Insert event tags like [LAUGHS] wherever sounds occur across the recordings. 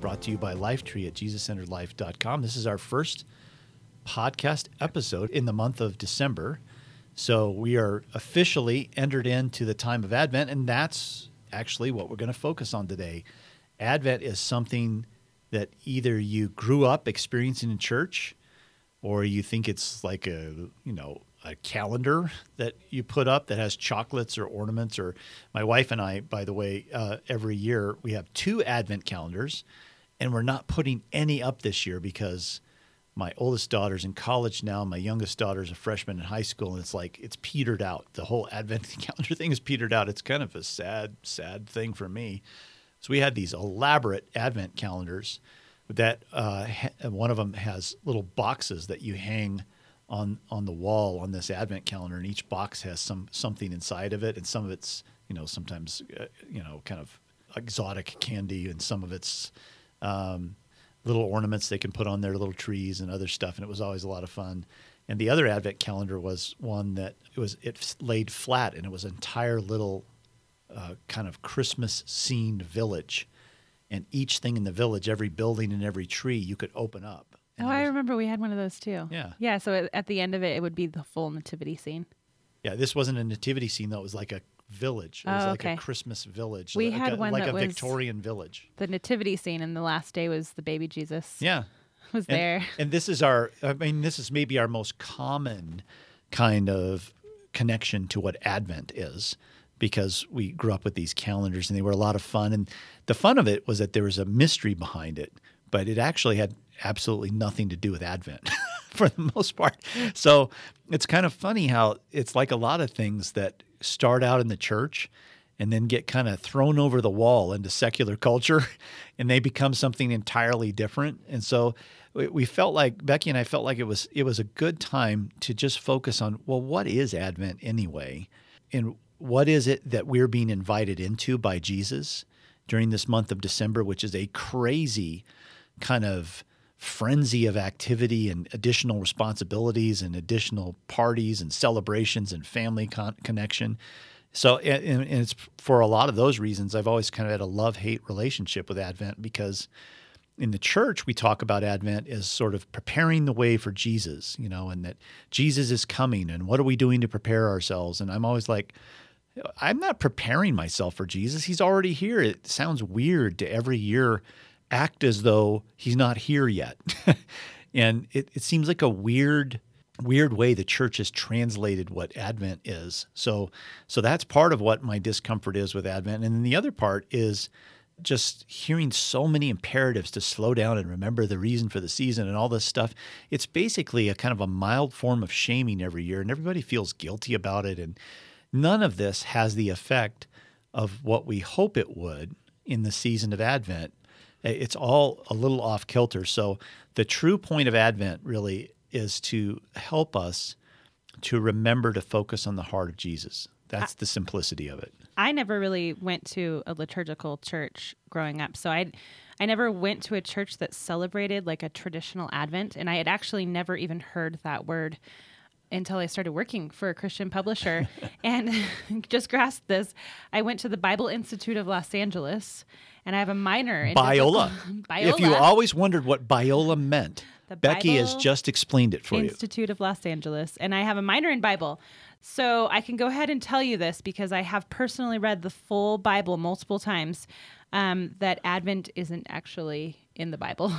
brought to you by Lifetree at JesusCenteredLife.com. This is our first podcast episode in the month of December. So we are officially entered into the time of Advent, and that's actually what we're going to focus on today. Advent is something that either you grew up experiencing in church or you think it's like a, you know, a calendar that you put up that has chocolates or ornaments or my wife and i by the way uh, every year we have two advent calendars and we're not putting any up this year because my oldest daughter's in college now. My youngest daughter's a freshman in high school, and it's like it's petered out. The whole Advent [LAUGHS] calendar thing is petered out. It's kind of a sad, sad thing for me. So we had these elaborate Advent calendars that uh, one of them has little boxes that you hang on on the wall on this Advent calendar, and each box has some something inside of it, and some of it's you know sometimes uh, you know kind of exotic candy, and some of it's um, little ornaments they can put on their little trees and other stuff, and it was always a lot of fun. And the other advent calendar was one that it was it laid flat, and it was an entire little uh, kind of Christmas scene village, and each thing in the village, every building and every tree, you could open up. oh, I remember we had one of those too. Yeah, yeah. So at the end of it, it would be the full nativity scene. Yeah, this wasn't a nativity scene though; it was like a village. It was oh, like okay. a Christmas village. We like had a, one like that a was Victorian village. The nativity scene, and the last day was the baby Jesus. Yeah, [LAUGHS] was and, there. And this is our. I mean, this is maybe our most common kind of connection to what Advent is. Because we grew up with these calendars and they were a lot of fun. And the fun of it was that there was a mystery behind it, but it actually had absolutely nothing to do with Advent [LAUGHS] for the most part. So it's kind of funny how it's like a lot of things that start out in the church and then get kind of thrown over the wall into secular [LAUGHS] culture and they become something entirely different. And so we felt like Becky and I felt like it was it was a good time to just focus on well what is advent anyway and what is it that we're being invited into by Jesus during this month of December which is a crazy kind of frenzy of activity and additional responsibilities and additional parties and celebrations and family con- connection so, and, and, it's for a lot of those reasons, I've always kind of had a love hate relationship with Advent because in the church, we talk about Advent as sort of preparing the way for Jesus, you know, and that Jesus is coming and what are we doing to prepare ourselves? And I'm always like, I'm not preparing myself for Jesus. He's already here. It sounds weird to every year act as though he's not here yet. [LAUGHS] and it, it seems like a weird weird way the church has translated what Advent is. So, so that's part of what my discomfort is with Advent. And then the other part is just hearing so many imperatives to slow down and remember the reason for the season and all this stuff. It's basically a kind of a mild form of shaming every year, and everybody feels guilty about it. And none of this has the effect of what we hope it would in the season of Advent. It's all a little off kilter. So, the true point of Advent really is to help us to remember to focus on the heart of Jesus. That's the simplicity of it. I never really went to a liturgical church growing up. So I I never went to a church that celebrated like a traditional Advent and I had actually never even heard that word until I started working for a Christian publisher [LAUGHS] and [LAUGHS] just grasped this. I went to the Bible Institute of Los Angeles and I have a minor in Biola. Biola. [LAUGHS] If you always wondered what Biola meant, the Becky has just explained it for Institute you. Institute of Los Angeles, and I have a minor in Bible. So I can go ahead and tell you this because I have personally read the full Bible multiple times. Um, that Advent isn't actually in the Bible.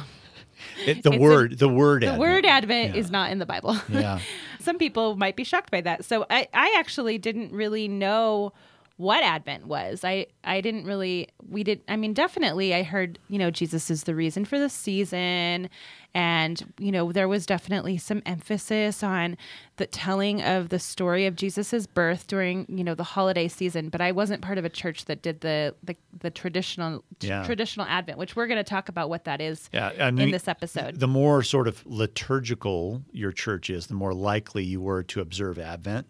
It, [LAUGHS] the word, in, the word, the Advent. word Advent yeah. is not in the Bible. Yeah. [LAUGHS] Some people might be shocked by that. So I, I actually didn't really know what Advent was. I I didn't really we did I mean definitely I heard, you know, Jesus is the reason for the season and you know there was definitely some emphasis on the telling of the story of Jesus's birth during, you know, the holiday season, but I wasn't part of a church that did the the, the traditional Yeah. traditional Advent, which we're going to talk about what that is Yeah, I in this episode. The more sort of liturgical your church is, the more likely you were to observe Advent.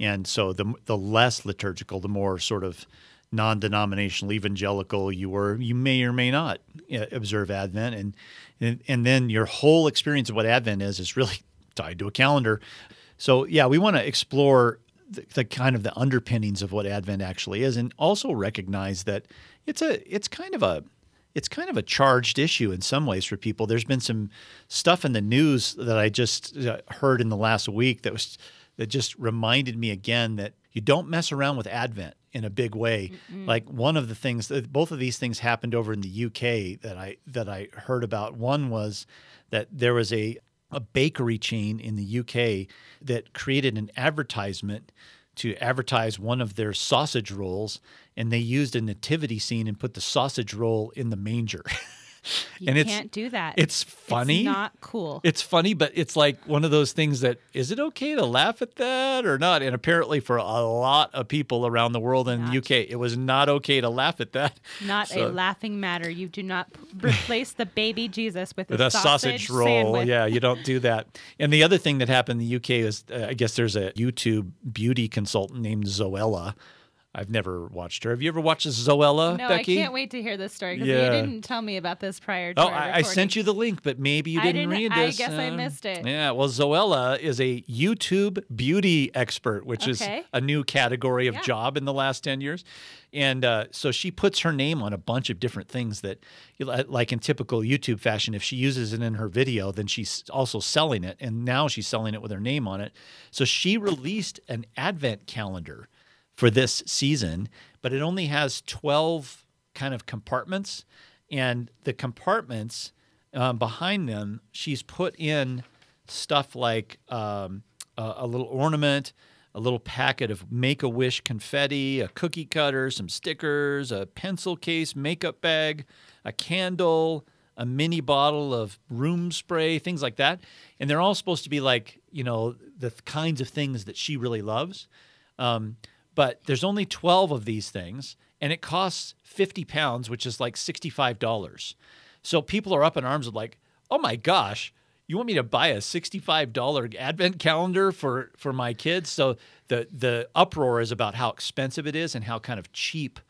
And so the the less liturgical, the more sort of non-denominational evangelical you were, you may or may not uh, observe Advent and, and and then your whole experience of what Advent is is really [LAUGHS] tied to a calendar. So yeah, we want to explore the, the kind of the underpinnings of what Advent actually is, and also recognize that it's a it's kind of a it's kind of a charged issue in some ways for people. There's been some stuff in the news that I just uh, heard in the last week that was that just reminded me again that you don't mess around with Advent in a big way. Like one of the things that both of these things happened over in the UK that I that I heard about. One was that there was a a bakery chain in the UK that created an advertisement to advertise one of their sausage rolls and they used a nativity scene and put the sausage roll in the manger. [LAUGHS] you and it's- can't do that. it's funny. It's not cool. It's funny, but it's like one of those things that is it okay to laugh at that or not? And apparently, for a lot of people around the world in the UK, it was not okay to laugh at that. Not So- a laughing matter. You do not replace the baby Jesus with, with a a sausage, roll. sandwich. Yeah, you don't do that. And the other thing that happened in the UK is, uh, I guess there's a YouTube beauty consultant named Zoella. I've never watched her. Have you ever watched Zoella, No, Becky? I can't wait to hear this story because Yeah. you didn't tell me about this prior to Oh, I, I sent you the link, but maybe you didn't, didn't- read I this. guess I Uh, missed it. Yeah, well, Zoella is a YouTube beauty expert, which Okay. is a new category of Yeah. job in the last 10 years. And uh, so she puts her name on a bunch of different things that, like in typical YouTube fashion, if she uses it in her video, then she's also selling it. And now she's selling it with her name on it. So she released an advent calendar for this season, but it only has 12 kind of compartments. And the compartments um, behind them, she's put in stuff like um, a, a little ornament, a little packet of Make a Wish confetti, a cookie cutter, some stickers, a pencil case, makeup bag, a candle, a mini bottle of room spray, things like that. And they're all supposed to be like, you know, the th- kinds of things that she really loves. Um, but there's only 12 of these things, and it costs 50 pounds, which is like $65. So people are up in arms with like, oh my gosh, you want me to buy a $65 advent calendar for, for my kids? So the, the uproar is about how expensive it is and how kind of cheap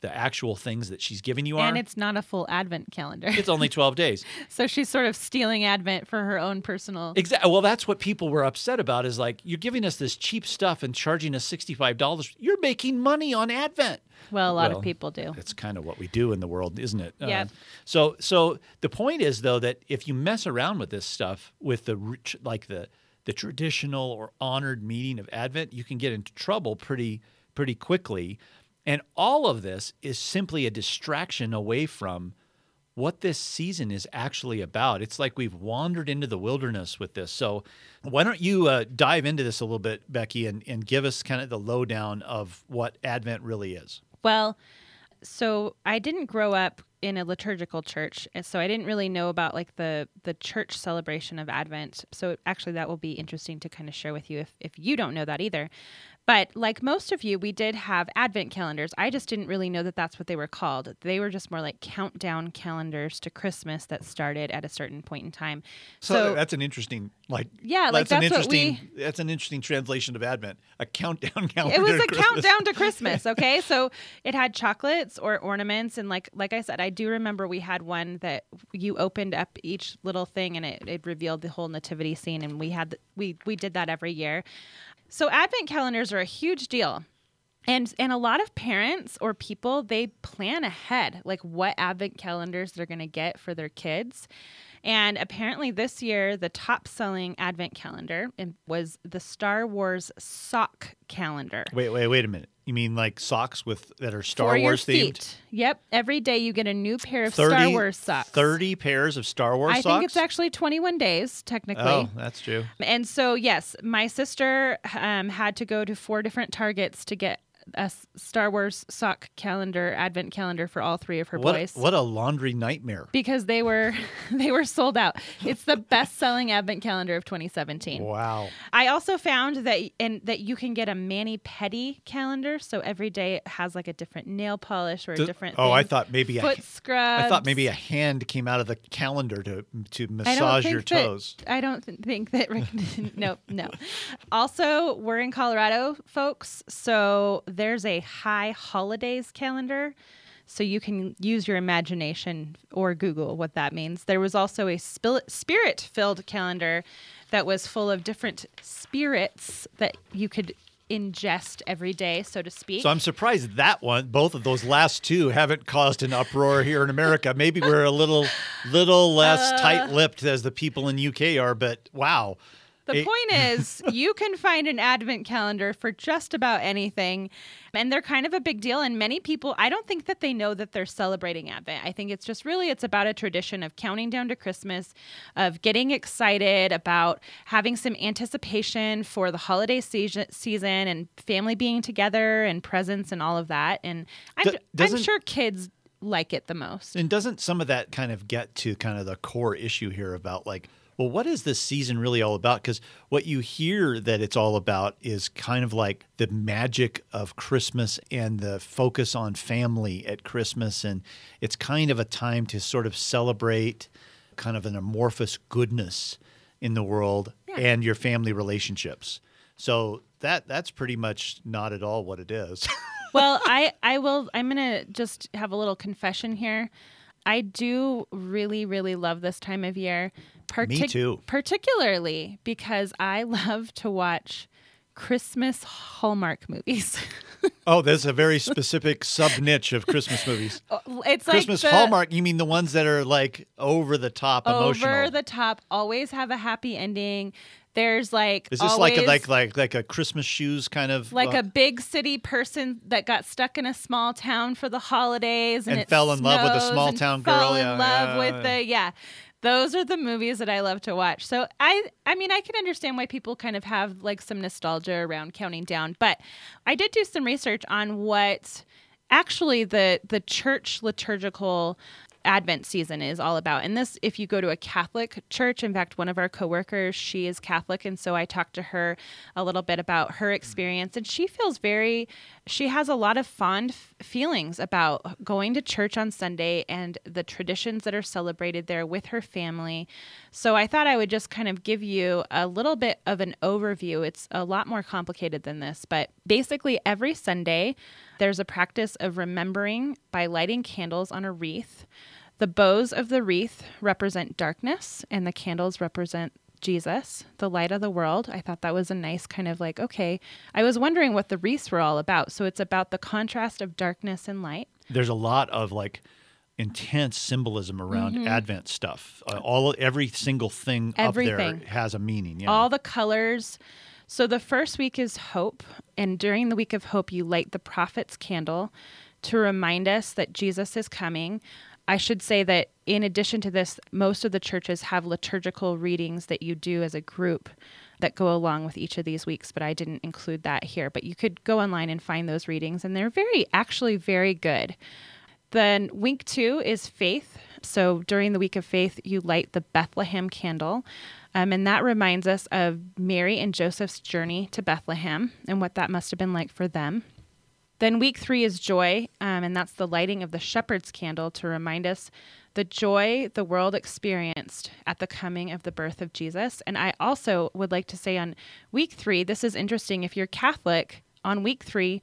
the actual things that she's giving you are. And it's not a full Advent calendar. it's only [LAUGHS] 12 days. so she's sort of stealing Advent for her own personal. Exactly. Well, that's what people were upset about is like, you're giving us this cheap stuff and charging us $65. You're making money on Advent. Well, a lot Well, of people do. That's kind of what we do in the world, isn't it? Uh, Yeah. so, so the point is though that if you mess around with this stuff, with the rich- like the the traditional or honored meaning of Advent, you can get into trouble pretty pretty quickly. And all of this is simply a distraction away from what this season is actually about. It's like we've wandered into the wilderness with this. So, why don't you uh, dive into this a little bit, Becky, and, and give us kind of the lowdown of what Advent really is? Well, so I didn't grow up in a liturgical church, so I didn't really know about like the the church celebration of Advent. So actually, that will be interesting to kind of share with you if if you don't know that either. But like most of you, we did have Advent calendars. I just didn't really know that that's what they were called. They were just more like countdown calendars to Christmas that started at a certain point in time. So, that's an interesting, like, Yeah, like, that's, an that's interesting, that's an interesting translation of Advent, a countdown [LAUGHS] calendar. it was a Christmas. countdown to Christmas. [LAUGHS] Okay, so it had chocolates or ornaments, and like like I said, I do remember we had one that you opened up each little thing, and it, it revealed the whole nativity scene, and we had we we did that every year. So advent calendars are a huge deal. And and a lot of parents or people they plan ahead like what advent calendars they're going to get for their kids. And apparently this year the top selling advent calendar was the Star Wars sock calendar. Wait, wait, wait a minute. You mean like socks with that are Star for Wars themed? Yep. Every day you get a new pair of Star Wars socks. 30 pairs of Star Wars socks. I socks? think it's actually 21 days, technically. Oh, that's true. And so, yes, my sister um, had to go to four different Targets to get a Star Wars sock calendar, advent calendar for all three of her What boys. what a laundry nightmare. because they were [LAUGHS] they were sold out. It's the best selling advent calendar of 2017. Wow. I also found that and that you can get a mani pedi calendar, so every day it has like a different nail polish or a different. oh, I thought maybe a, foot scrubs. I thought maybe a hand came out of the calendar to to massage your that- toes. I don't think that. [LAUGHS] Rick- [LAUGHS] no, no. Also, we're in Colorado, folks, so there's a high holidays calendar. So you can use your imagination or Google what that means. There was also a spirit filled calendar that was full of different spirits that you could ingest every day, so to speak. So I'm surprised that one, both of those last two, haven't caused an uproar here in America. Maybe we're a little, little less Uh. tight-lipped as the people in UK are, but wow. The point is, you can find an advent calendar for just about anything. And they're kind of a big deal. And many people, I don't think that they know that they're celebrating Advent. I think it's just really, it's about a tradition of counting down to Christmas, of getting excited about having some anticipation for the holiday season, season and family being together and presents and all of that. And I'm, I'm sure kids like it the most. And doesn't some of that kind of get to kind of the core issue here about like, well, what is this season really all about? Because what you hear that it's all about is kind of like the magic of Christmas and the focus on family at Christmas. And it's kind of a time to sort of celebrate kind of an amorphous goodness in the world and your family relationships. So that that's pretty much not at all what it is. [LAUGHS] well, I I will. I'm gonna just have a little confession here. I do really really love this time of year. Me too. Particularly because I [LAUGHS] love to watch Christmas Hallmark movies. [LAUGHS] oh, there's a very specific sub niche of Christmas movies. [LAUGHS] it's Christmas like the Hallmark, you mean the ones that are like over the top emotional? over the top, always have a happy ending. There's like Is this always, like a, like like like a Christmas shoes kind of like uh, a big city person that got stuck in a small town for the holidays and, And it fell in love with a small town fell girl, in yeah, love yeah, with yeah. the yeah. Those are the movies that I love to watch. So I I mean I can understand why people kind of have like some nostalgia around counting down, but I did do some research on what actually the the church liturgical Advent season is all about. And this, if you go to a Catholic church, in fact, one of our coworkers, she is Catholic. And so I talked to her a little bit about her experience. And she feels very, she has a lot of fond feelings about going to church on Sunday and the traditions that are celebrated there with her family. So I thought I would just kind of give you a little bit of an overview. It's a lot more complicated than this, but basically, every Sunday, there's a practice of remembering by lighting candles on a wreath. The boughs of the wreath represent darkness, and the candles represent Jesus, the light of the world. I thought that was a nice kind of like, okay, I was wondering what the wreaths were all about. So it's about the contrast of darkness and light. there's a lot of like intense symbolism around Mm-hmm. Advent stuff. Uh, all every single thing up there has a meaning. Yeah. all the colors. So the first week is hope, and during the week of hope, you light the prophet's candle to remind us that Jesus is coming. I should say that in addition to this, most of the churches have liturgical readings that you do as a group that go along with each of these weeks, but I didn't include that here. But you could go online and find those readings, and they're very, actually, very good. Then week two is faith. So during the week of faith, you light the Bethlehem candle. Um, and that reminds us of Mary and Joseph's journey to Bethlehem and what that must have been like for them. Then week three is joy, um, and that's the lighting of the shepherd's candle to remind us the joy the world experienced at the coming of the birth of Jesus. And I also would like to say on week three, this is interesting. If you're Catholic, on week three,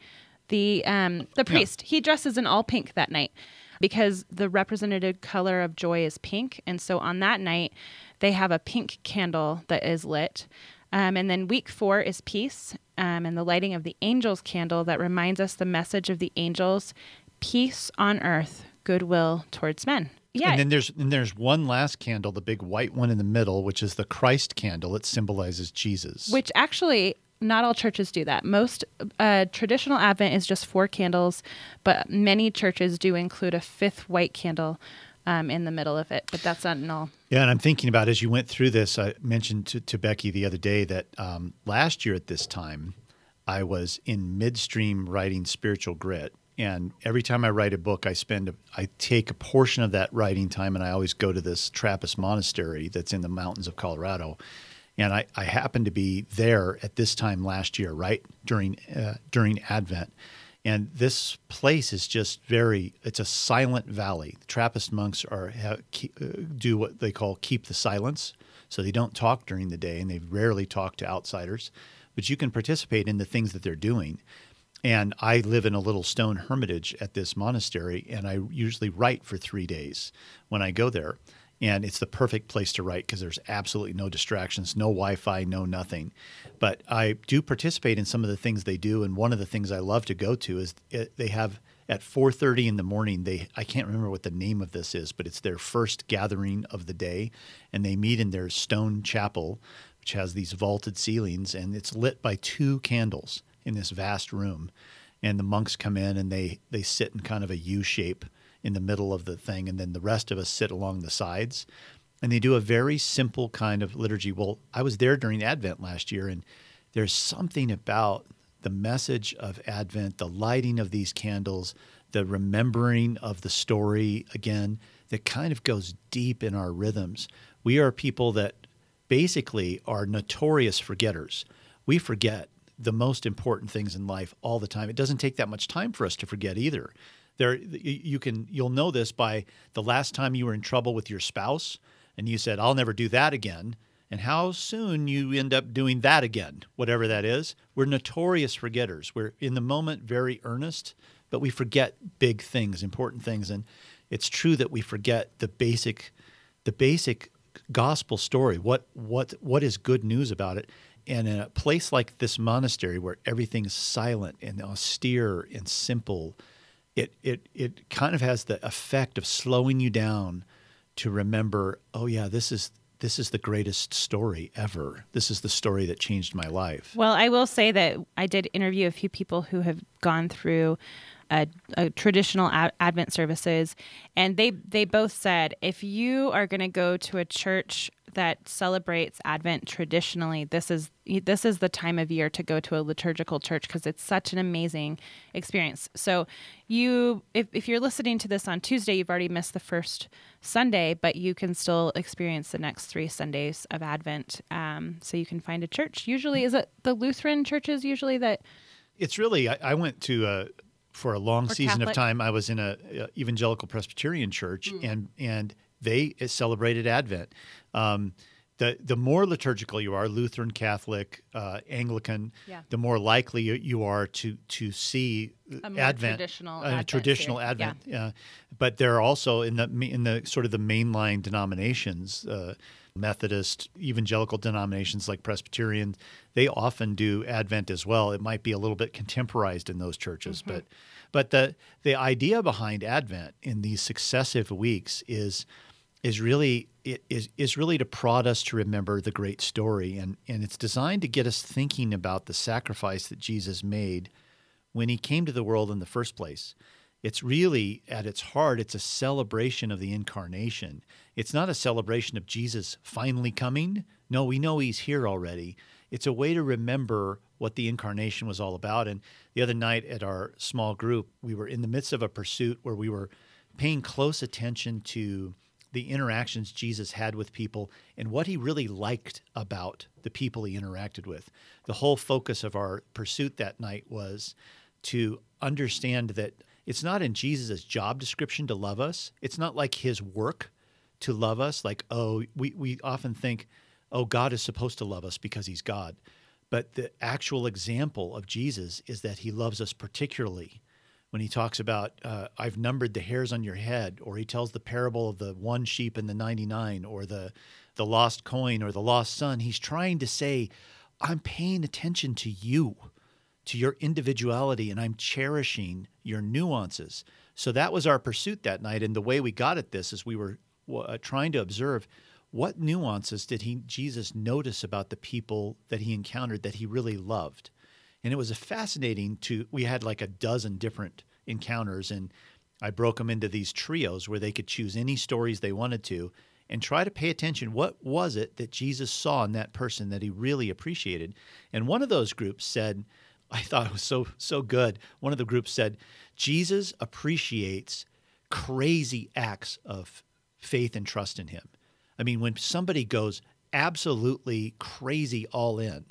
the um, the priest he dresses in all pink that night because the representative color of joy is pink, and so on that night they have a pink candle that is lit. Um, and then week four is peace um, and the lighting of the angels candle that reminds us the message of the angels peace on earth, goodwill towards men. Yeah. And then there's and there's one last candle, the big white one in the middle, which is the Christ candle. It symbolizes Jesus. which actually not all churches do that. Most uh, traditional Advent is just four candles, but many churches do include a fifth white candle um, in the middle of it. But that's not in all. Yeah, and I'm thinking about as you went through this, I mentioned to, to Becky the other day that um, last year at this time, I was in midstream writing Spiritual Grit. And every time I write a book, I spend, a, I take a portion of that writing time and I always go to this Trappist monastery that's in the mountains of Colorado. And I, I happened to be there at this time last year, right during uh, during Advent. And this place is just very, it's a silent valley. The Trappist monks are have, keep, uh, do what they call keep the silence. So they don't talk during the day and they rarely talk to outsiders, but you can participate in the things that they're doing. And I live in a little stone hermitage at this monastery, and I usually write for three days when I go there. And it's the perfect place to write because there's absolutely no distractions, no Wi Fi, no nothing. But I do participate in some of the things they do. And one of the things I love to go to is it, they have at 4.30 in the morning they i can't remember what the name of this is but it's their first gathering of the day and they meet in their stone chapel which has these vaulted ceilings and it's lit by two candles in this vast room and the monks come in and they they sit in kind of a u shape in the middle of the thing and then the rest of us sit along the sides and they do a very simple kind of liturgy well i was there during advent last year and there's something about the message of Advent, the lighting of these candles, the remembering of the story again, that kind of goes deep in our rhythms. We are people that basically are notorious forgetters. We forget the most important things in life all the time. It doesn't take that much time for us to forget either. There you can you'll know this by the last time you were in trouble with your spouse and you said, "I'll never do that again." and how soon you end up doing that again, whatever that is. We're notorious forgetters. We're in the moment very earnest, but we forget big things, important things, and it's true that we forget the basic, the basic gospel story. What what what is good news about it? And in a place like this monastery, where everything's silent and austere and simple, it it it kind of has the effect of slowing you down to remember. Oh yeah, this is this is the greatest story ever. This is the story that changed my life. Well, I will say that I did interview a few people who have gone through a, traditional ad- Advent services, and they they both said if you are going to go to a church that celebrates Advent traditionally, this is this is the time of year to go to a liturgical church because it's such an amazing experience. So, you if if you're listening to this on Tuesday, you've already missed the first Sunday, but you can still experience the next three Sundays of Advent. Um, so you can find a church. Usually, is it the Lutheran churches? Usually that. It's really. I, I went to a for a long season Catholic. of time. I was in a, a evangelical Presbyterian church, mm. and and they celebrated Advent. Um, the the more liturgical you are, Lutheran, Catholic, uh, Anglican, yeah. the more likely you are to to see Advent, traditional, uh, Advent traditional Advent. Yeah. Uh, but there are also in the in the sort of the mainline denominations, uh, Methodist, evangelical denominations like Presbyterian, they often do Advent as well. It might be a little bit contemporized in those churches, mm-hmm. but but the the idea behind Advent in these successive weeks is is really is is really to prod us to remember the great story and and it's designed to get us thinking about the sacrifice that Jesus made when he came to the world in the first place. It's really at its heart it's a celebration of the incarnation. It's not a celebration of Jesus finally coming. No, we know he's here already. It's a way to remember what the incarnation was all about and the other night at our small group we were in the midst of a pursuit where we were paying close attention to the interactions Jesus had with people and what he really liked about the people he interacted with. The whole focus of our pursuit that night was to understand that it's not in Jesus' job description to love us. It's not like his work to love us. Like, oh, we, we often think, oh, God is supposed to love us because he's God. But the actual example of Jesus is that he loves us particularly when he talks about uh, I've numbered the hairs on your head, or he tells the parable of the one sheep and the ninety nine, or the the lost coin or the lost son. He's trying to say, I'm paying attention to you, to your individuality, and I'm cherishing your nuances. So that was our pursuit that night, and the way we got at this is we were uh, trying to observe what nuances did he Jesus notice about the people that he encountered that he really loved and it was fascinating to we had like a dozen different encounters and i broke them into these trios where they could choose any stories they wanted to and try to pay attention what was it that jesus saw in that person that he really appreciated and one of those groups said I thought it was so so good. One of the groups said, Jesus appreciates crazy acts of faith and trust in him. I mean, when somebody goes absolutely crazy all in,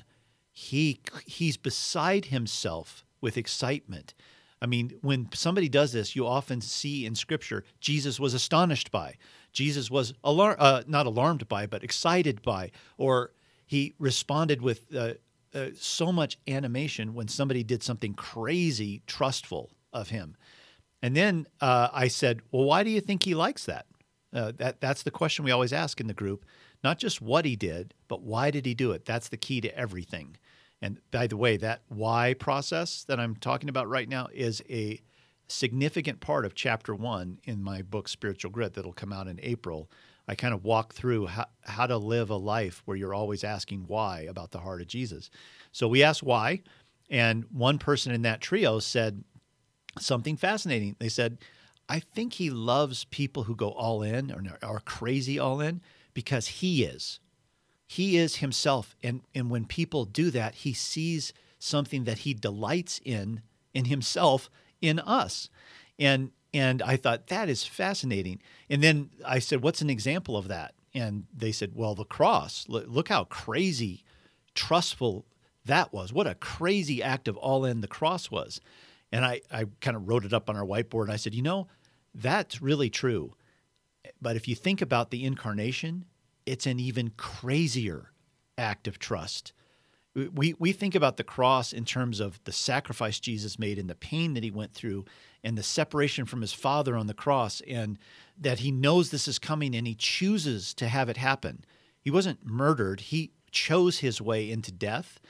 he he's beside himself with excitement. I mean, when somebody does this, you often see in Scripture Jesus was astonished by, Jesus was alar- uh, not alarmed by, but excited by, or he responded with uh, uh, so much animation when somebody did something crazy, trustful of him. And then uh, I said, "Well, why do you think he likes that?" Uh, that that's the question we always ask in the group. Not just what he did, but why did he do it? That's the key to everything. And by the way, that why process that I'm talking about right now is a significant part of chapter one in my book, Spiritual Grit, that'll come out in April. I kind of walk through how, how to live a life where you're always asking why about the heart of Jesus. So we asked why, and one person in that trio said something fascinating. They said, I think he loves people who go all in or are crazy all in because he is. He is himself. And, and when people do that, he sees something that he delights in in himself in us. And and I thought that is fascinating. And then I said, "What's an example of that?" And they said, "Well, the cross. Look how crazy trustful that was. What a crazy act of all in the cross was." And I I kind of wrote it up on our whiteboard and I said, "You know, that's really true. But if you think about the incarnation, it's an even crazier act of trust. We, we think about the cross in terms of the sacrifice Jesus made and the pain that he went through and the separation from his father on the cross, and that he knows this is coming and he chooses to have it happen. He wasn't murdered, he chose his way into death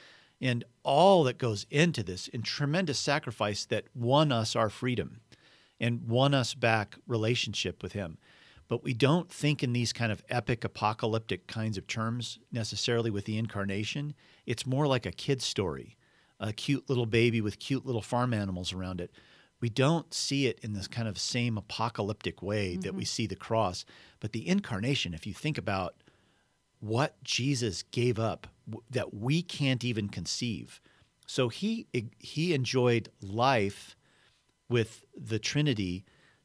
and all that goes into this in tremendous sacrifice that won us our freedom and won us back relationship with him but we don't think in these kind of epic apocalyptic kinds of terms necessarily with the incarnation. It's more like a kid's story, a cute little baby with cute little farm animals around it. We don't see it in this kind of same apocalyptic way mm-hmm. that we mm-hmm. see the cross. But the incarnation, if you think about what Jesus gave up that we can't even conceive. So he he enjoyed life with the Trinity,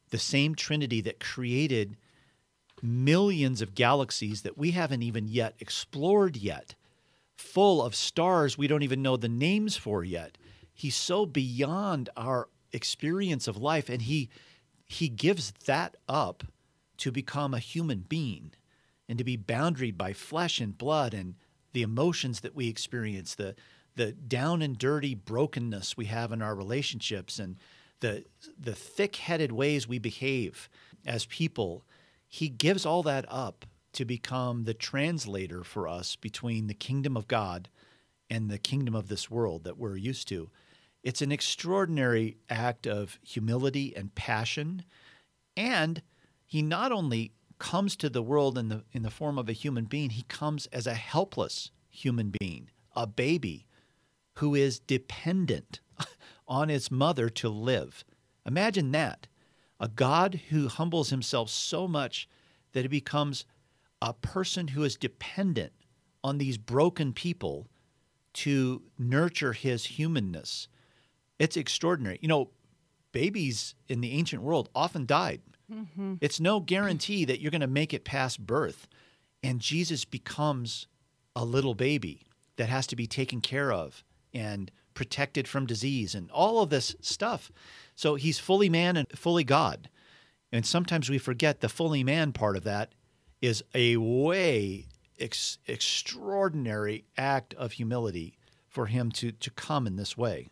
the same Trinity that created millions of galaxies that we haven't even yet explored yet, full of stars we don't even know the names for yet. He's so beyond our experience of life and he he gives that up to become a human being and to be boundaried by flesh and blood and the emotions that we experience, the the down and dirty brokenness we have in our relationships and the the thick-headed ways we behave as people he gives all that up to become the translator for us between the kingdom of God and the kingdom of this world that we're used to. It's an extraordinary act of humility and passion. And he not only comes to the world in the, in the form of a human being, he comes as a helpless human being, a baby who is dependent [LAUGHS] on his mother to live. Imagine that a God who humbles himself so much that he becomes a person who is dependent on these broken people to nurture his humanness. It's extraordinary. You know, babies in the ancient world often died. Mm-hmm. It's no guarantee that you're going to make it past birth. And Jesus becomes a little baby that has to be taken care of and protected from disease and all of this stuff. So he's fully man and fully God. And sometimes we forget the fully man part of that is a way ex- extraordinary act of humility for him to to come in this way.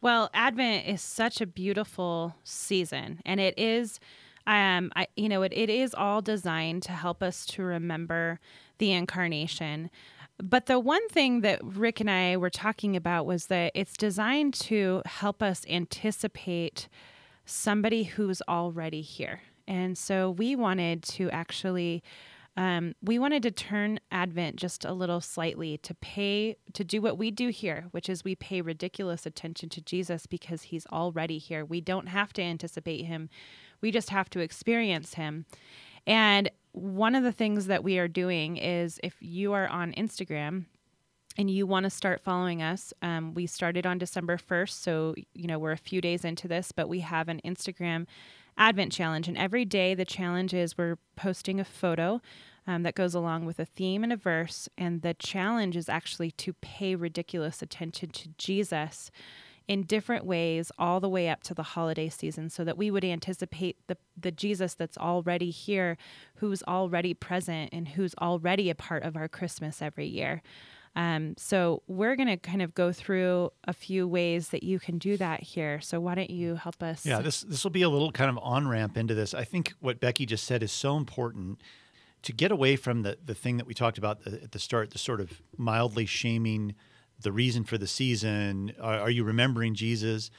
Well, Advent is such a beautiful season, and it is, um, I you know, it, it is all designed to help us to remember the incarnation. But the one thing that Rick and I were talking about was that it's designed to help us anticipate somebody who's already here. And so we wanted to actually um, we wanted to turn Advent just a little slightly to pay, to do what we do here, which is we pay ridiculous attention to Jesus because he's already here. We don't have to anticipate him, we just have to experience him. And one of the things that we are doing is if you are on Instagram, and you want to start following us, um, we started on December 1st. So, you know, we're a few days into this, but we have an Instagram Advent challenge. And every day, the challenge is we're posting a photo um, that goes along with a theme and a verse. And the challenge is actually to pay ridiculous attention to Jesus in different ways all the way up to the holiday season so that we would anticipate the, the Jesus that's already here, who's already present, and who's already a part of our Christmas every year. Um, so we're going to kind of go through a few ways that you can do that here. So why don't you help us? Yeah, this this will be a little kind of on ramp into this. I think what Becky just said is so important to get away from the the thing that we talked about at the start, the sort of mildly shaming the reason for the season. Are, are you remembering Jesus?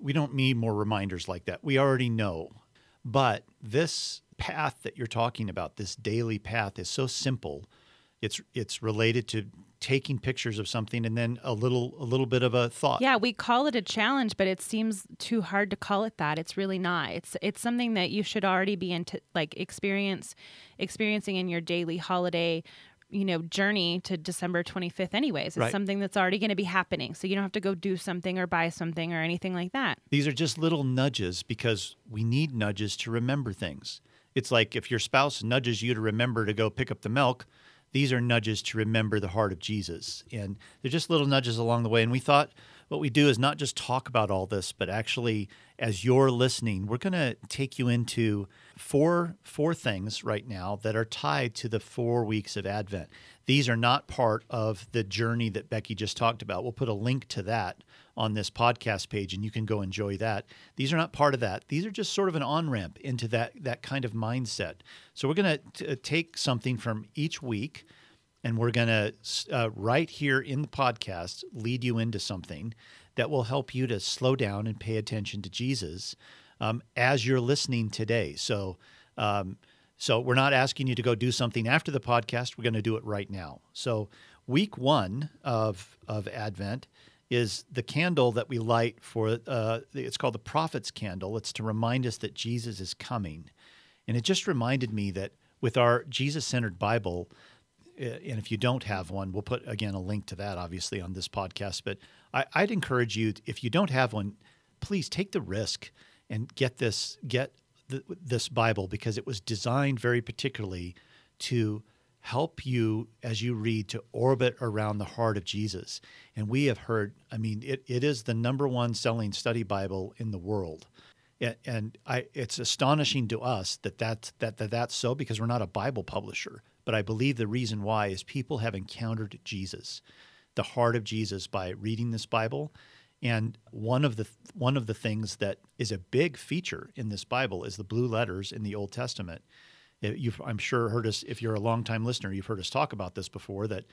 We don't need more reminders like that. We already know. But this path that you're talking about, this daily path, is so simple. It's it's related to taking pictures of something and then a little a little bit of a thought. Yeah, we call it a challenge, but it seems too hard to call it that. It's really not. It's it's something that you should already be into like experience experiencing in your daily holiday you know journey to December 25th anyways. It's Right. something that's already going to be happening. So you don't have to go do something or buy something or anything like that. These are just little nudges because we need nudges to remember things. It's like if your spouse nudges you to remember to go pick up the milk, these are nudges to remember the heart of Jesus. And they're just little nudges along the way. And we thought what we do is not just talk about all this, but actually, as you're listening, we're going to take you into four four things right now that are tied to the four weeks of Advent. These are not part of the journey that Becky just talked about. We'll put a link to that on this podcast page and you can go enjoy that. These are not part of that. These are just sort of an on-ramp into that that kind of mindset. So we're going to take something from each week and we're going to uh, right here in the podcast lead you into something that will help you to slow down and pay attention to Jesus um, as you're listening today. So, um, so we're not asking you to go do something after the podcast. We're going to do it right now. So, week one of of Advent is the candle that we light for. Uh, it's called the Prophet's Candle. It's to remind us that Jesus is coming, and it just reminded me that with our Jesus-centered Bible, uh, and if you don't have one, we'll put again a link to that obviously on this podcast. But I, I'd encourage you, if you don't have one, please take the risk and get this get the, this Bible because it was designed very particularly to help you as you read to orbit around the heart of Jesus. And we have heard, I mean, it, it is the number one selling study Bible in the world. And- I, it's astonishing to us that that's, that, that that's so because we're not a Bible publisher. But I believe the reason why is people have encountered Jesus, the heart of Jesus, by reading this Bible. And one of the one of the things that is a big feature in this Bible is the blue letters in the Old Testament. You've, I'm sure, heard us. If you're a longtime listener, you've heard us talk about this before. That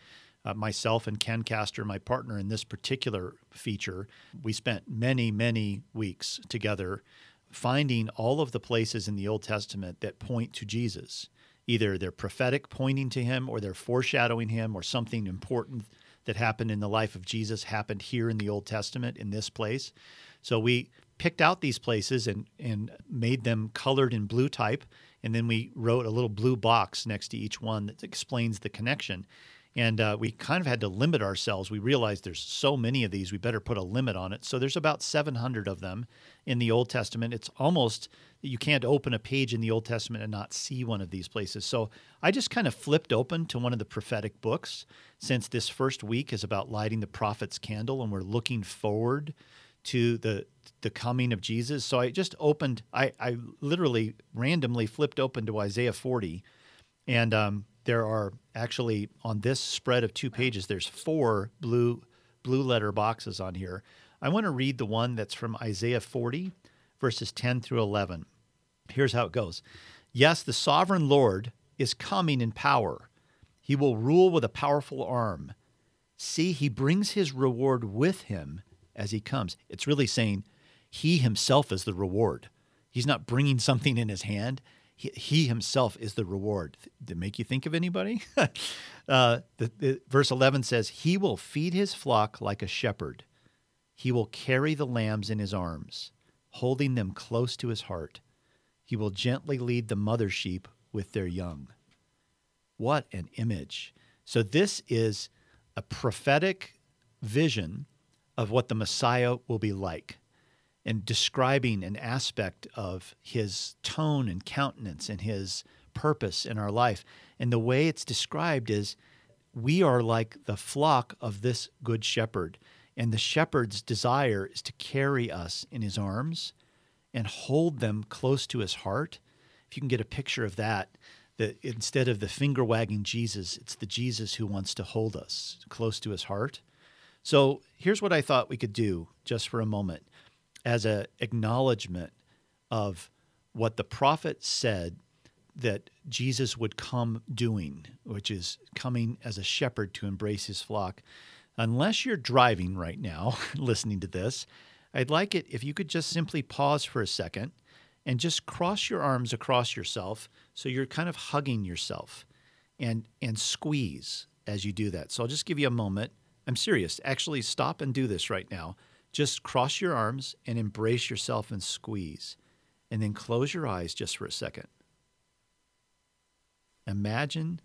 uh, myself and Ken Castor, my partner in this particular feature, we spent many, many weeks together finding all of the places in the Old Testament that point to Jesus. Either they're prophetic, pointing to him, or they're foreshadowing him, or something important that happened in the life of Jesus happened here in the Old Testament in this place. So we picked out these places and, and made them colored in blue type. And then we wrote a little blue box next to each one that explains the connection. And uh, we kind of had to limit ourselves. We realized there's so many of these, we better put a limit on it. So there's about 700 of them in the Old Testament. It's almost you can't open a page in the Old Testament and not see one of these places. So I just kind of flipped open to one of the prophetic books since this first week is about lighting the prophet's candle and we're looking forward to the the coming of Jesus. So I just opened I, I literally randomly flipped open to Isaiah 40 and um, there are actually on this spread of two pages, there's four blue blue letter boxes on here. I want to read the one that's from Isaiah 40, verses 10 through 11. Here's how it goes Yes, the sovereign Lord is coming in power. He will rule with a powerful arm. See, he brings his reward with him as he comes. It's really saying he himself is the reward. He's not bringing something in his hand. He, he himself is the reward. Did make you think of anybody? [LAUGHS] uh, the, the, verse 11 says, He will feed his flock like a shepherd. He will carry the lambs in his arms, holding them close to his heart. He will gently lead the mother sheep with their young. What an image. So, this is a prophetic vision of what the Messiah will be like and describing an aspect of his tone and countenance and his purpose in our life. And the way it's described is we are like the flock of this good shepherd. And the shepherd's desire is to carry us in his arms and hold them close to his heart. If you can get a picture of that, that instead of the finger wagging Jesus, it's the Jesus who wants to hold us close to his heart. So here's what I thought we could do just for a moment as an acknowledgement of what the prophet said that Jesus would come doing, which is coming as a shepherd to embrace his flock. Unless you're driving right now, [LAUGHS] listening to this, I'd like it if you could just simply pause for a second and just cross your arms across yourself so you're kind of hugging yourself and and squeeze as you do that. So I'll just give you a moment. I'm serious. Actually stop and do this right now. Just cross your arms and embrace yourself and squeeze. And then close your eyes just for a second. Imagine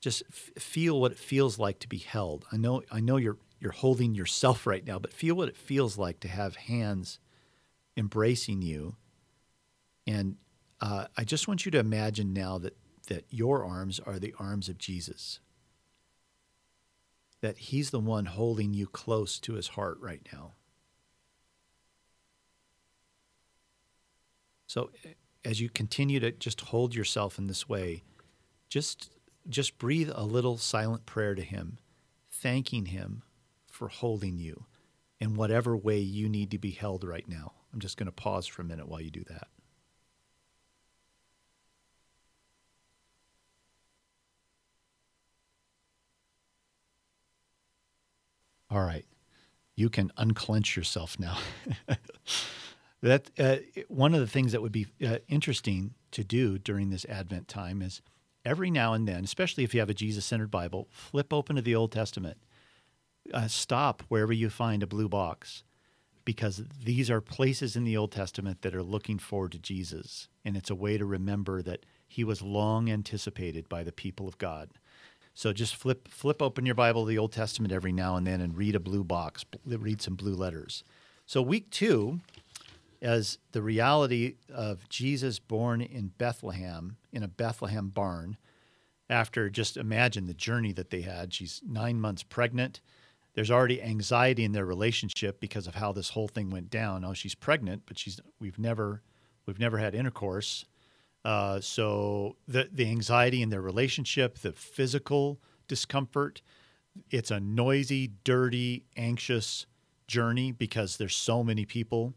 just f- feel what it feels like to be held. I know I know you're you're holding yourself right now, but feel what it feels like to have hands embracing you. And uh, I just want you to imagine now that, that your arms are the arms of Jesus, that He's the one holding you close to His heart right now. So, as you continue to just hold yourself in this way, just just breathe a little silent prayer to Him, thanking Him for holding you in whatever way you need to be held right now. I'm just going to pause for a minute while you do that. All right. You can unclench yourself now. [LAUGHS] that uh, one of the things that would be uh, interesting to do during this Advent time is every now and then, especially if you have a Jesus centered Bible, flip open to the Old Testament uh, stop wherever you find a blue box because these are places in the Old Testament that are looking forward to Jesus. And it's a way to remember that he was long anticipated by the people of God. So just flip flip open your Bible, the Old Testament, every now and then, and read a blue box, read some blue letters. So week two, as the reality of Jesus born in Bethlehem in a Bethlehem barn, after just imagine the journey that they had. She's nine months pregnant there's already anxiety in their relationship because of how this whole thing went down. Oh, she's pregnant, but she's we've never we've never had intercourse. Uh, so the the anxiety in their relationship, the physical discomfort, it's a noisy, dirty, anxious journey because there's so many people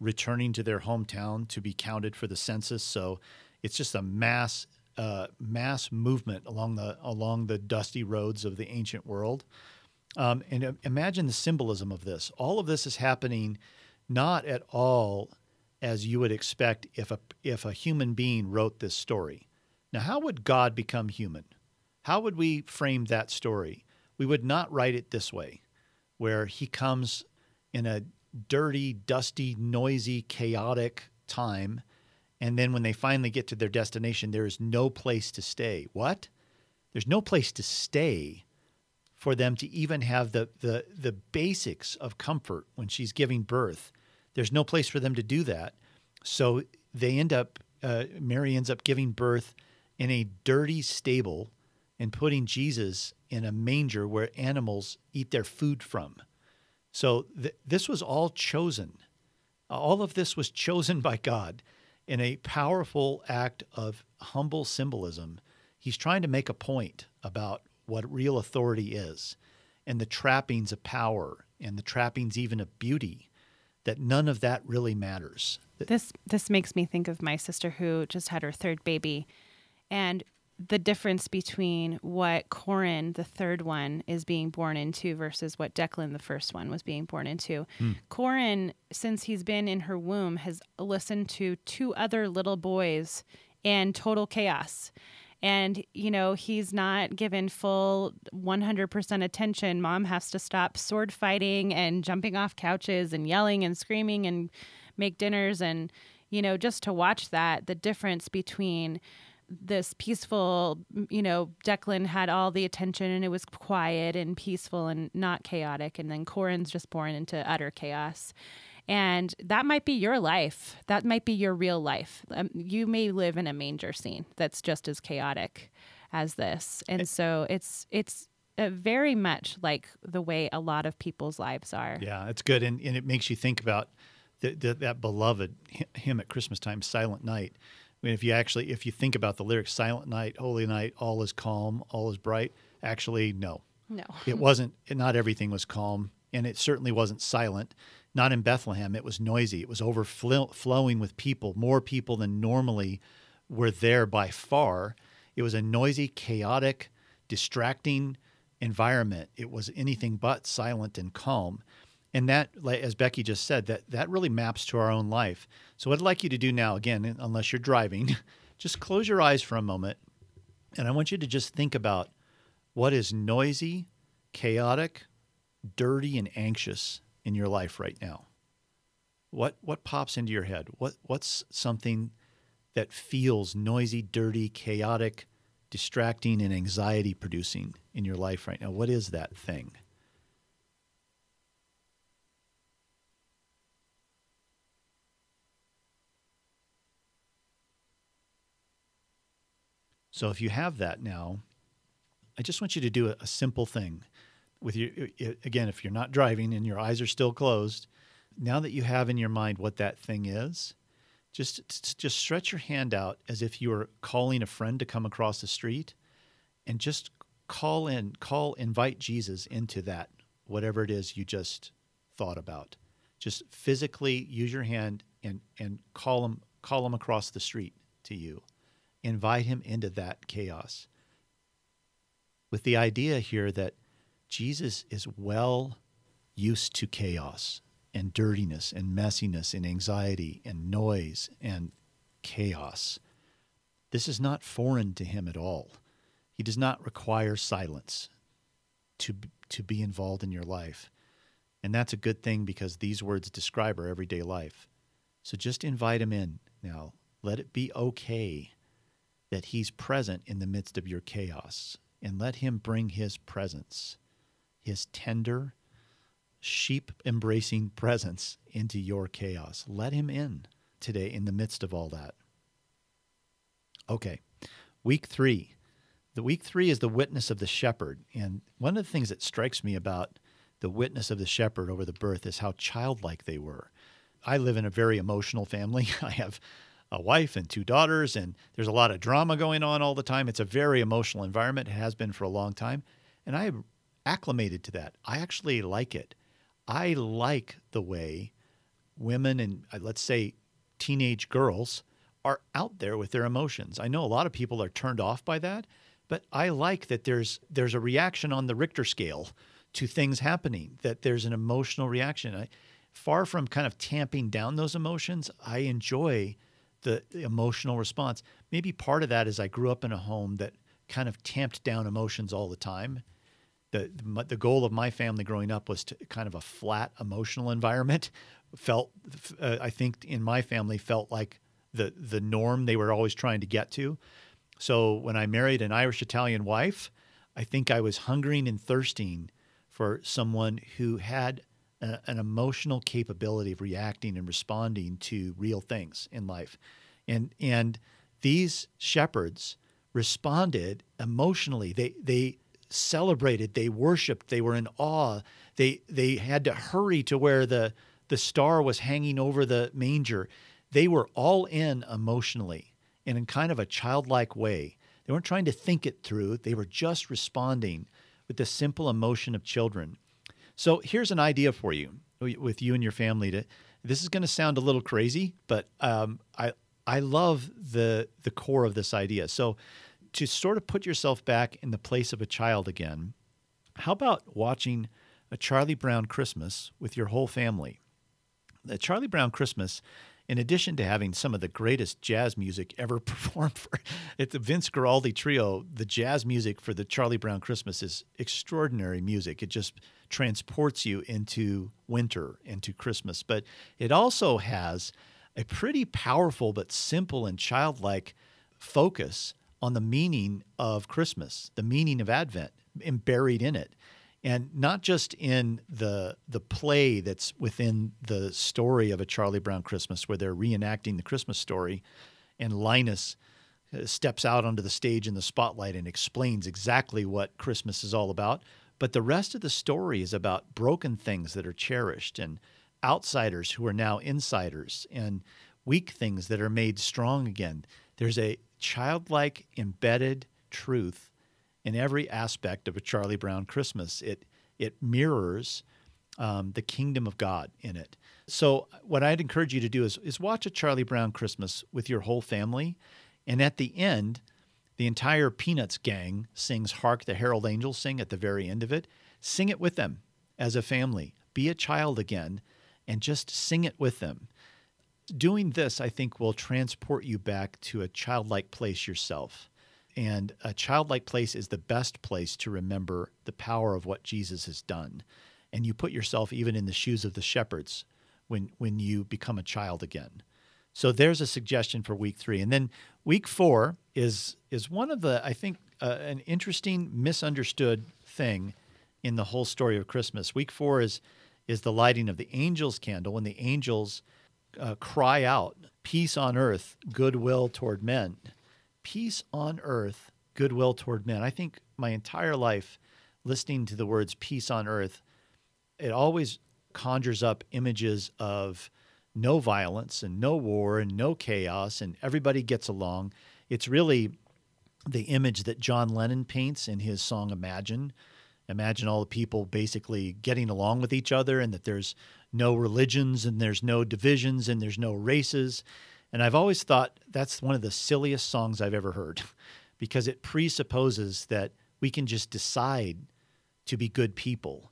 returning to their hometown to be counted for the census. So it's just a mass uh, mass movement along the along the dusty roads of the ancient world. Um, and imagine the symbolism of this. All of this is happening not at all as you would expect if a if a human being wrote this story. Now, how would God become human? How would we frame that story? We would not write it this way, where he comes in a dirty, dusty, noisy, chaotic time, and then when they finally get to their destination, there is no place to stay. What? There's no place to stay for them to even have the, the, the basics of comfort when she's giving birth. There's no place for them to do that. So they end up, uh, Mary ends up giving birth in a dirty stable and putting Jesus in a manger where animals eat their food from. So th- this was all chosen. All of this was chosen by God in a powerful act of humble symbolism. He's trying to make a point about what real authority is and the trappings of power and the trappings even of beauty that none of that really matters. This this makes me think of my sister who just had her third baby and the difference between what Corin, the third one, is being born into versus what Declan, the first one, was being born into. Hmm. Corin, since he's been in her womb, has listened to two other little boys in total chaos and you know he's not given full 100% attention mom has to stop sword fighting and jumping off couches and yelling and screaming and make dinners and you know just to watch that the difference between this peaceful, you know, Declan had all the attention and it was quiet and peaceful and not chaotic. And then Corin's just born into utter chaos. And that might be your life. That might be your real life. Um, you may live in a manger scene that's just as chaotic as this. And so it's, it's, uh, very much like the way a lot of people's lives are. Yeah, it's good, and, and it makes you think about the, the, that beloved hymn at Christmas time, "Silent Night." I mean, if you actually, if you think about the lyrics, "Silent night, holy night, all is calm, all is bright." Actually, no, no, it wasn't. Not everything was calm, and it certainly wasn't silent. Not in Bethlehem. It was noisy. It was overflowing with people, more people than normally were there by far. It was a noisy, chaotic, distracting environment. It was anything but silent and calm. And that, as Becky just said, that that really maps to our own life. So what I'd like you to do now, again, unless you're driving, [LAUGHS] just close your eyes for a moment, and I want you to just think about what is noisy, chaotic, dirty, and anxious in your life right now. What what pops into your head? What what's something that feels noisy, dirty, chaotic, distracting, and anxiety producing in your life right now? What is that thing? So if you have that now, I just want you to do a, a simple thing with your again if you're not driving and your eyes are still closed, now that you have in your mind what that thing is, just just stretch your hand out as if you were calling a friend to come across the street and just call in call invite Jesus into that whatever it is you just thought about. Just physically use your hand and and call him call him across the street to you invite him into that chaos. With the idea here that Jesus is well used to chaos and dirtiness and messiness and anxiety and noise and chaos. This is not foreign to him at all. He does not require silence to, to be involved in your life. And that's a good thing because these words describe our everyday life. So just invite him in now. Let it be okay that He's present in the midst of your chaos. And let Him bring His presence, His tender, sheep embracing presence into your chaos. Let Him in today in the midst of all that. Okay, week three. The week three is the witness of the shepherd. And one of the things that strikes me about the witness of the shepherd over the birth is how childlike they were. I live in a very emotional family. [LAUGHS] I have a wife and two daughters, and there's a lot of drama going on all the time. It's a very emotional environment. It has been for a long time. And I acclimated to that. I actually like it. I like the way women and uh, let's say teenage girls are out there with their emotions. I know a lot of people are turned off by that, but I like that there's there's a reaction on the Richter scale to things happening, that there's an emotional reaction. I, far from kind of tamping down those emotions, I enjoy the emotional response. Maybe part of that is I grew up in a home that kind of tamped down emotions all the time. The, the, goal of my family growing up was to kind of a flat emotional environment. Felt, uh, I think, in my family, felt like the the norm they were always trying to get to. So when I married an Irish Italian wife, I think I was hungering and thirsting for someone who had a, an emotional capability of reacting and responding to real things in life. And and these shepherds responded emotionally. They they celebrated, they worshiped, they were in awe. They they had to hurry to where the the star was hanging over the manger. They were all in emotionally and in kind of a childlike way. They weren't trying to think it through. They were just responding with the simple emotion of children. So here's an idea for you with you and your family. To this is going to sound a little crazy, but um, I I love the the core of this idea. So to sort of put yourself back in the place of a child again, how about watching a Charlie Brown Christmas with your whole family? The Charlie Brown Christmas in addition to having some of the greatest jazz music [LAUGHS] ever performed for at the Vince Guaraldi Trio, the jazz music for the Charlie Brown Christmas is extraordinary music. It just transports you into winter, into Christmas. But it also has a pretty powerful but simple and childlike focus on the meaning of Christmas, the meaning of Advent, and buried in it. And not just in the the play that's within the story of a Charlie Brown Christmas, where they're reenacting the Christmas story, and Linus uh, steps out onto the stage in the spotlight and explains exactly what Christmas is all about. But the rest of the story is about broken things that are cherished and outsiders who are now insiders and weak things that are made strong again. There's a childlike embedded truth in every aspect of a Charlie Brown Christmas. It it mirrors um, the kingdom of God in it. So what I'd encourage you to do is is watch a Charlie Brown Christmas with your whole family, and at the end, the entire Peanuts gang sings "Hark the Herald Angels Sing" at the very end of it. Sing it with them as a family. Be a child again, and just sing it with them doing this, I think, will transport you back to a childlike place yourself. And a childlike place is the best place to remember the power of what Jesus has done. And you put yourself even in the shoes of the shepherds when, when you become a child again. So there's a suggestion for week three. And then week four is, is one of the, I think, uh, an interesting, misunderstood thing in the whole story of Christmas. Week four is, is the lighting of the angel's candle when the angels uh, cry out, Peace on earth, goodwill toward men. Peace on earth, goodwill toward men. I think my entire life listening to the words peace on earth, it always conjures up images of no violence and no war and no chaos and everybody gets along. It's really the image that John Lennon paints in his song Imagine. Imagine all the people basically getting along with each other and that there's no religions and there's no divisions and there's no races. And I've always thought that's one of the silliest songs I've ever heard [LAUGHS] because it presupposes that we can just decide to be good people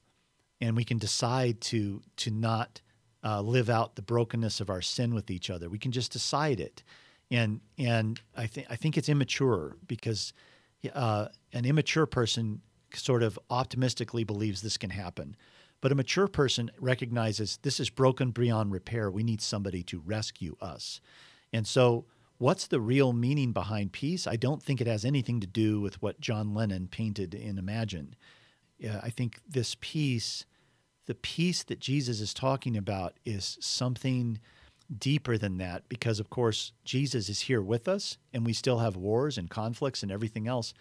and we can decide to to not uh, live out the brokenness of our sin with each other. We can just decide it, and and I think I think it's immature because uh, an immature person sort of optimistically believes this can happen. But a mature person recognizes this is broken beyond repair. We need somebody to rescue us. And so, what's the real meaning behind peace? I don't think it has anything to do with what John Lennon painted in Imagine. Yeah, I think this peace, the peace that Jesus is talking about, is something deeper than that because, of course, Jesus is here with us and we still have wars and conflicts and everything else.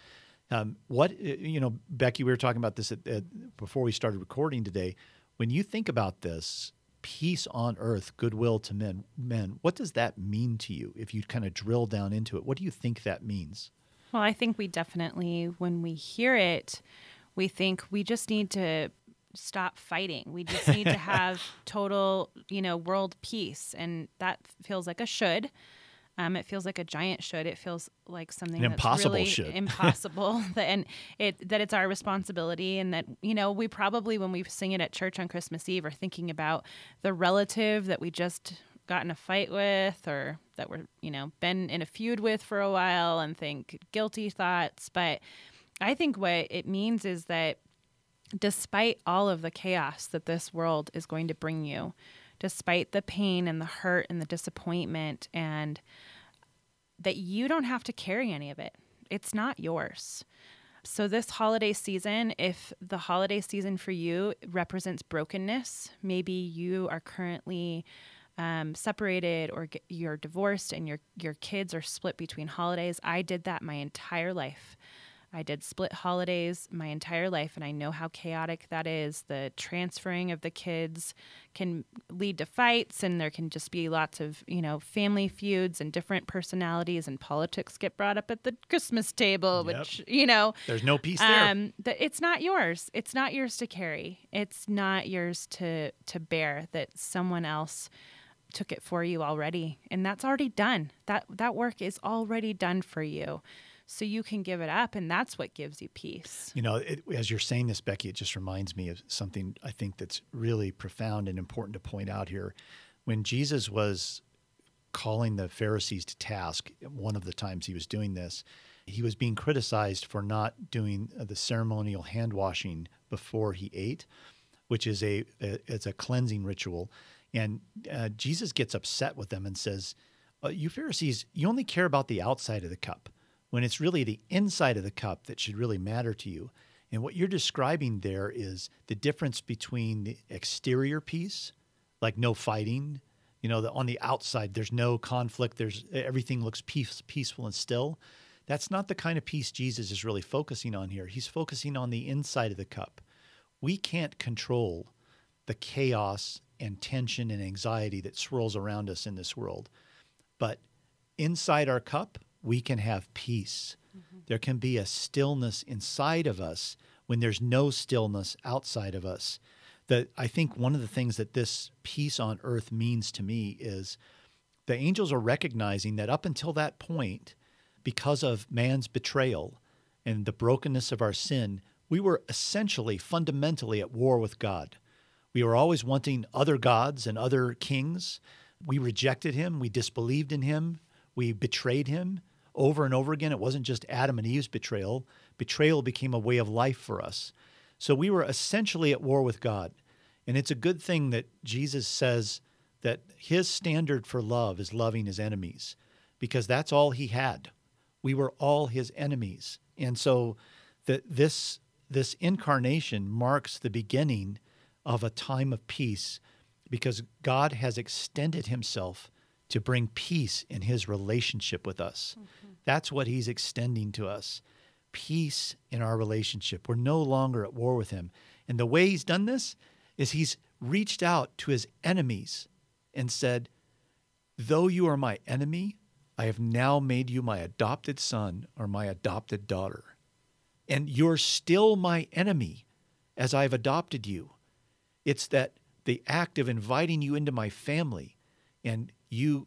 Um, what uh, you know, Becky, we were talking about this at, at, before we started recording today. When you think about this, peace on earth, goodwill to men, men, what does that mean to you? If you kind of drill down into it, what do you think that means? Well, I think we definitely, when we hear it, we think we just need to stop fighting. We just need to [LAUGHS] have total, you know, world peace, and that feels like a should. Um, it feels like a giant should. It feels like something An that's impossible really should. [LAUGHS] impossible. [LAUGHS] that, and it that it's our responsibility, and that you know we probably when we sing it at church on Christmas Eve are thinking about the relative that we just got in a fight with, or that we're you know been in a feud with for a while, and think guilty thoughts. But I think what it means is that despite all of the chaos that this world is going to bring you, despite the pain and the hurt and the disappointment and that you don't have to carry any of it. It's not yours. So, this holiday season, if the holiday season for you represents brokenness, maybe you are currently um, separated or you're divorced and your, your kids are split between holidays. I did that my entire life. I did split holidays my entire life, and I know how chaotic that is. The transferring of the kids can lead to fights, and there can just be lots of, you know, family feuds and different personalities, and politics get brought up at the Christmas table, Yep. which, you know, There's no peace there. um, that it's not yours. It's not yours to carry. It's not yours to to bear. That someone else took it for you already, and that's already done. That that work is already done for you, so you can give it up, and that's what gives you peace. You know, it, as you're saying this, Becky, it just reminds me of something I think that's really profound and important to point out here. When Jesus was calling the Pharisees to task, one of the times he was doing this, he was being criticized for not doing the ceremonial hand washing before he ate, which is a, a it's a cleansing ritual. And uh, Jesus gets upset with them and says, uh, "You Pharisees, you only care about the outside of the cup." When it's really the inside of the cup that should really matter to you. And what you're describing there is the difference between the exterior piece, like no fighting, you know, the, on the outside there's no conflict, there's everything looks peace, peaceful and still. That's not the kind of peace Jesus is really focusing on here. He's focusing on the inside of the cup. We can't control the chaos and tension and anxiety that swirls around us in this world. But inside our cup, we can have peace. Mm-hmm. There can be a stillness inside of us when there's no stillness outside of us. That I think one of the things that this peace on earth means to me is the angels are recognizing that up until that point, because of man's betrayal and the brokenness of our sin, we were essentially fundamentally at war with God. We were always wanting other gods and other kings. We rejected him. We disbelieved in him. We betrayed him over and over again. It wasn't just Adam and Eve's betrayal, betrayal became a way of life for us. So we were essentially at war with God. And it's a good thing that Jesus says that his standard for love is loving his enemies because that's all he had. We were all his enemies. And so that this this incarnation marks the beginning of a time of peace because God has extended himself to bring peace in his relationship with us. Mm-hmm. That's what he's extending to us peace in our relationship. We're no longer at war with him. And the way he's done this is he's reached out to his enemies and said, Though you are my enemy, I have now made you my adopted son or my adopted daughter. And you're still my enemy as I've adopted you. It's that the act of inviting you into my family and you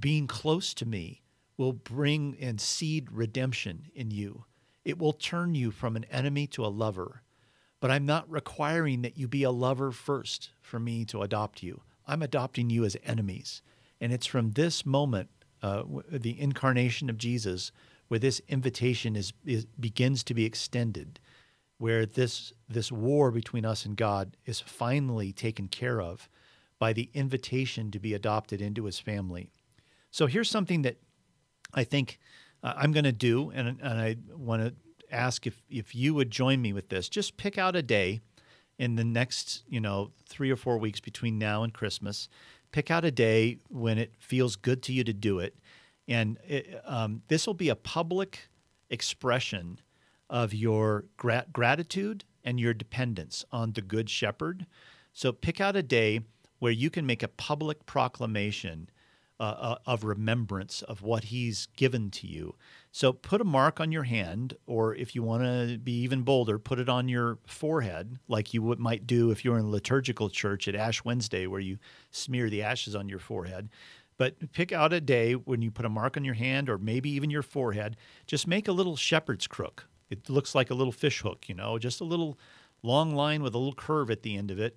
being close to me will bring and seed redemption in you. It will turn you from an enemy to a lover. But I'm not requiring that you be a lover first for me to adopt you. I'm adopting you as enemies. And it's from this moment, uh, the incarnation of Jesus, where this invitation is, is begins to be extended where this this war between us and God is finally taken care of by the invitation to be adopted into his family. So here's something that I think uh, I'm going to do and, and I want to ask if if you would join me with this. Just pick out a day in the next, you know, 3 or 4 weeks between now and Christmas. Pick out a day when it feels good to you to do it. And it, um, this will be a public expression of your gra- gratitude and your dependence on the Good Shepherd. So pick out a day where you can make a public proclamation uh, uh, of remembrance of what He's given to you. So put a mark on your hand, or if you want to be even bolder, put it on your forehead, like you would, might do if you're in liturgical church at Ash Wednesday, where you smear the ashes on your forehead. But pick out a day when you put a mark on your hand, or maybe even your forehead. Just make a little shepherd's crook it looks like a little fish hook, you know, just a little long line with a little curve at the end of it.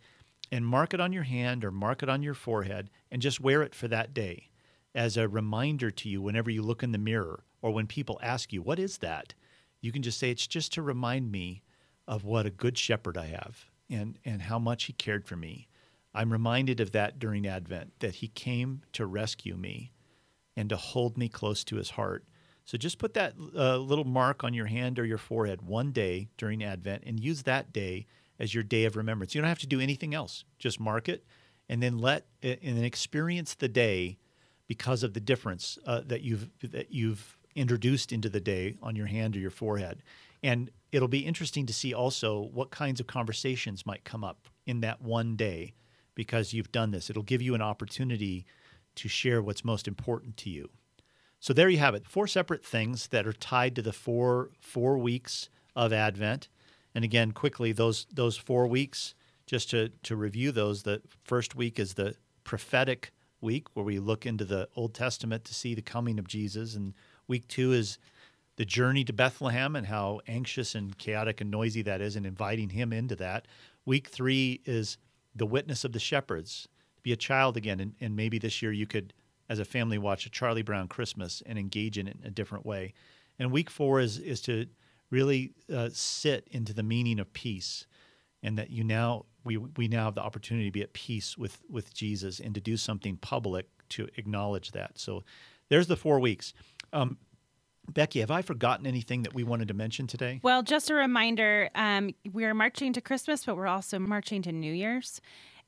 And mark it on your hand or mark it on your forehead and just wear it for that day as a reminder to you whenever you look in the mirror or when people ask you, What is that? You can just say, It's just to remind me of what a good shepherd I have and, and how much he cared for me. I'm reminded of that during Advent, that he came to rescue me and to hold me close to his heart so just put that uh, little mark on your hand or your forehead one day during Advent and use that day as your day of remembrance. You don't have to do anything else. Just mark it and then let and then experience the day because of the difference uh, that you've that you've introduced into the day on your hand or your forehead. And it'll be interesting to see also what kinds of conversations might come up in that one day because you've done this. It'll give you an opportunity to share what's most important to you. So there you have it. Four separate things that are tied to the four four weeks of Advent. And again, quickly, those those four weeks, just to, to review those, the first week is the prophetic week where we look into the Old Testament to see the coming of Jesus. And week two is the journey to Bethlehem and how anxious and chaotic and noisy that is, and inviting him into that. Week three is the witness of the shepherds, to be a child again. And, and maybe this year you could as a family watch a Charlie Brown Christmas and engage in it in a different way. And week four is is to really uh, sit into the meaning of peace, and that you now we we now have the opportunity to be at peace with with Jesus and to do something public to acknowledge that. So there's the four weeks. Um, Becky, have I forgotten anything that we wanted to mention today? Well, just a reminder um, we're marching to Christmas, but we're also marching to New Year's.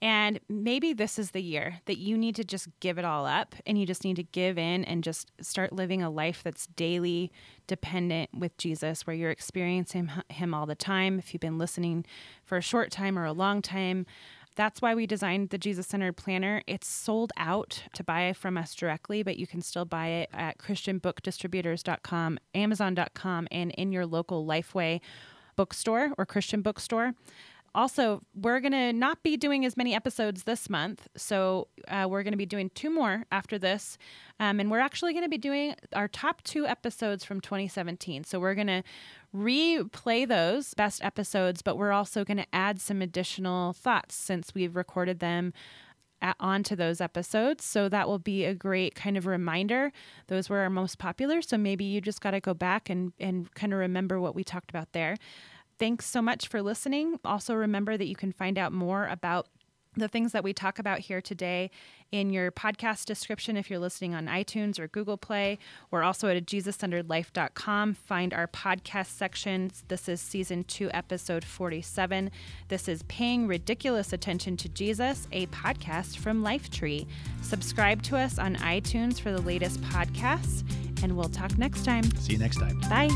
And maybe this is the year that you need to just give it all up and you just need to give in and just start living a life that's daily dependent with Jesus, where you're experiencing Him all the time. If you've been listening for a short time or a long time, that's why we designed the Jesus Centered Planner. It's sold out to buy from us directly, but you can still buy it at ChristianBookDistributors.com, Amazon.com, and in your local Lifeway bookstore or Christian bookstore also, we're going to not be doing as many episodes this month. So, uh, we're going to be doing two more after this. Um, and we're actually going to be doing our top two episodes from 2017. So, we're going to replay those best episodes, but we're also going to add some additional thoughts since we've recorded them onto those episodes. So that will be a great kind of reminder. Those were our most popular. So maybe you just got to go back and, and kind of remember what we talked about there. Thanks so much for listening. Also, remember that you can find out more about the things that we talk about here today in your podcast description if you're listening on iTunes or Google Play. We're also at JesusCenteredLife.com. Find our podcast section. This is season two, episode 47. This is Paying Ridiculous Attention to Jesus, a podcast from Lifetree. Subscribe to us on iTunes for the latest podcasts, and we'll talk next time. See you next time. Bye.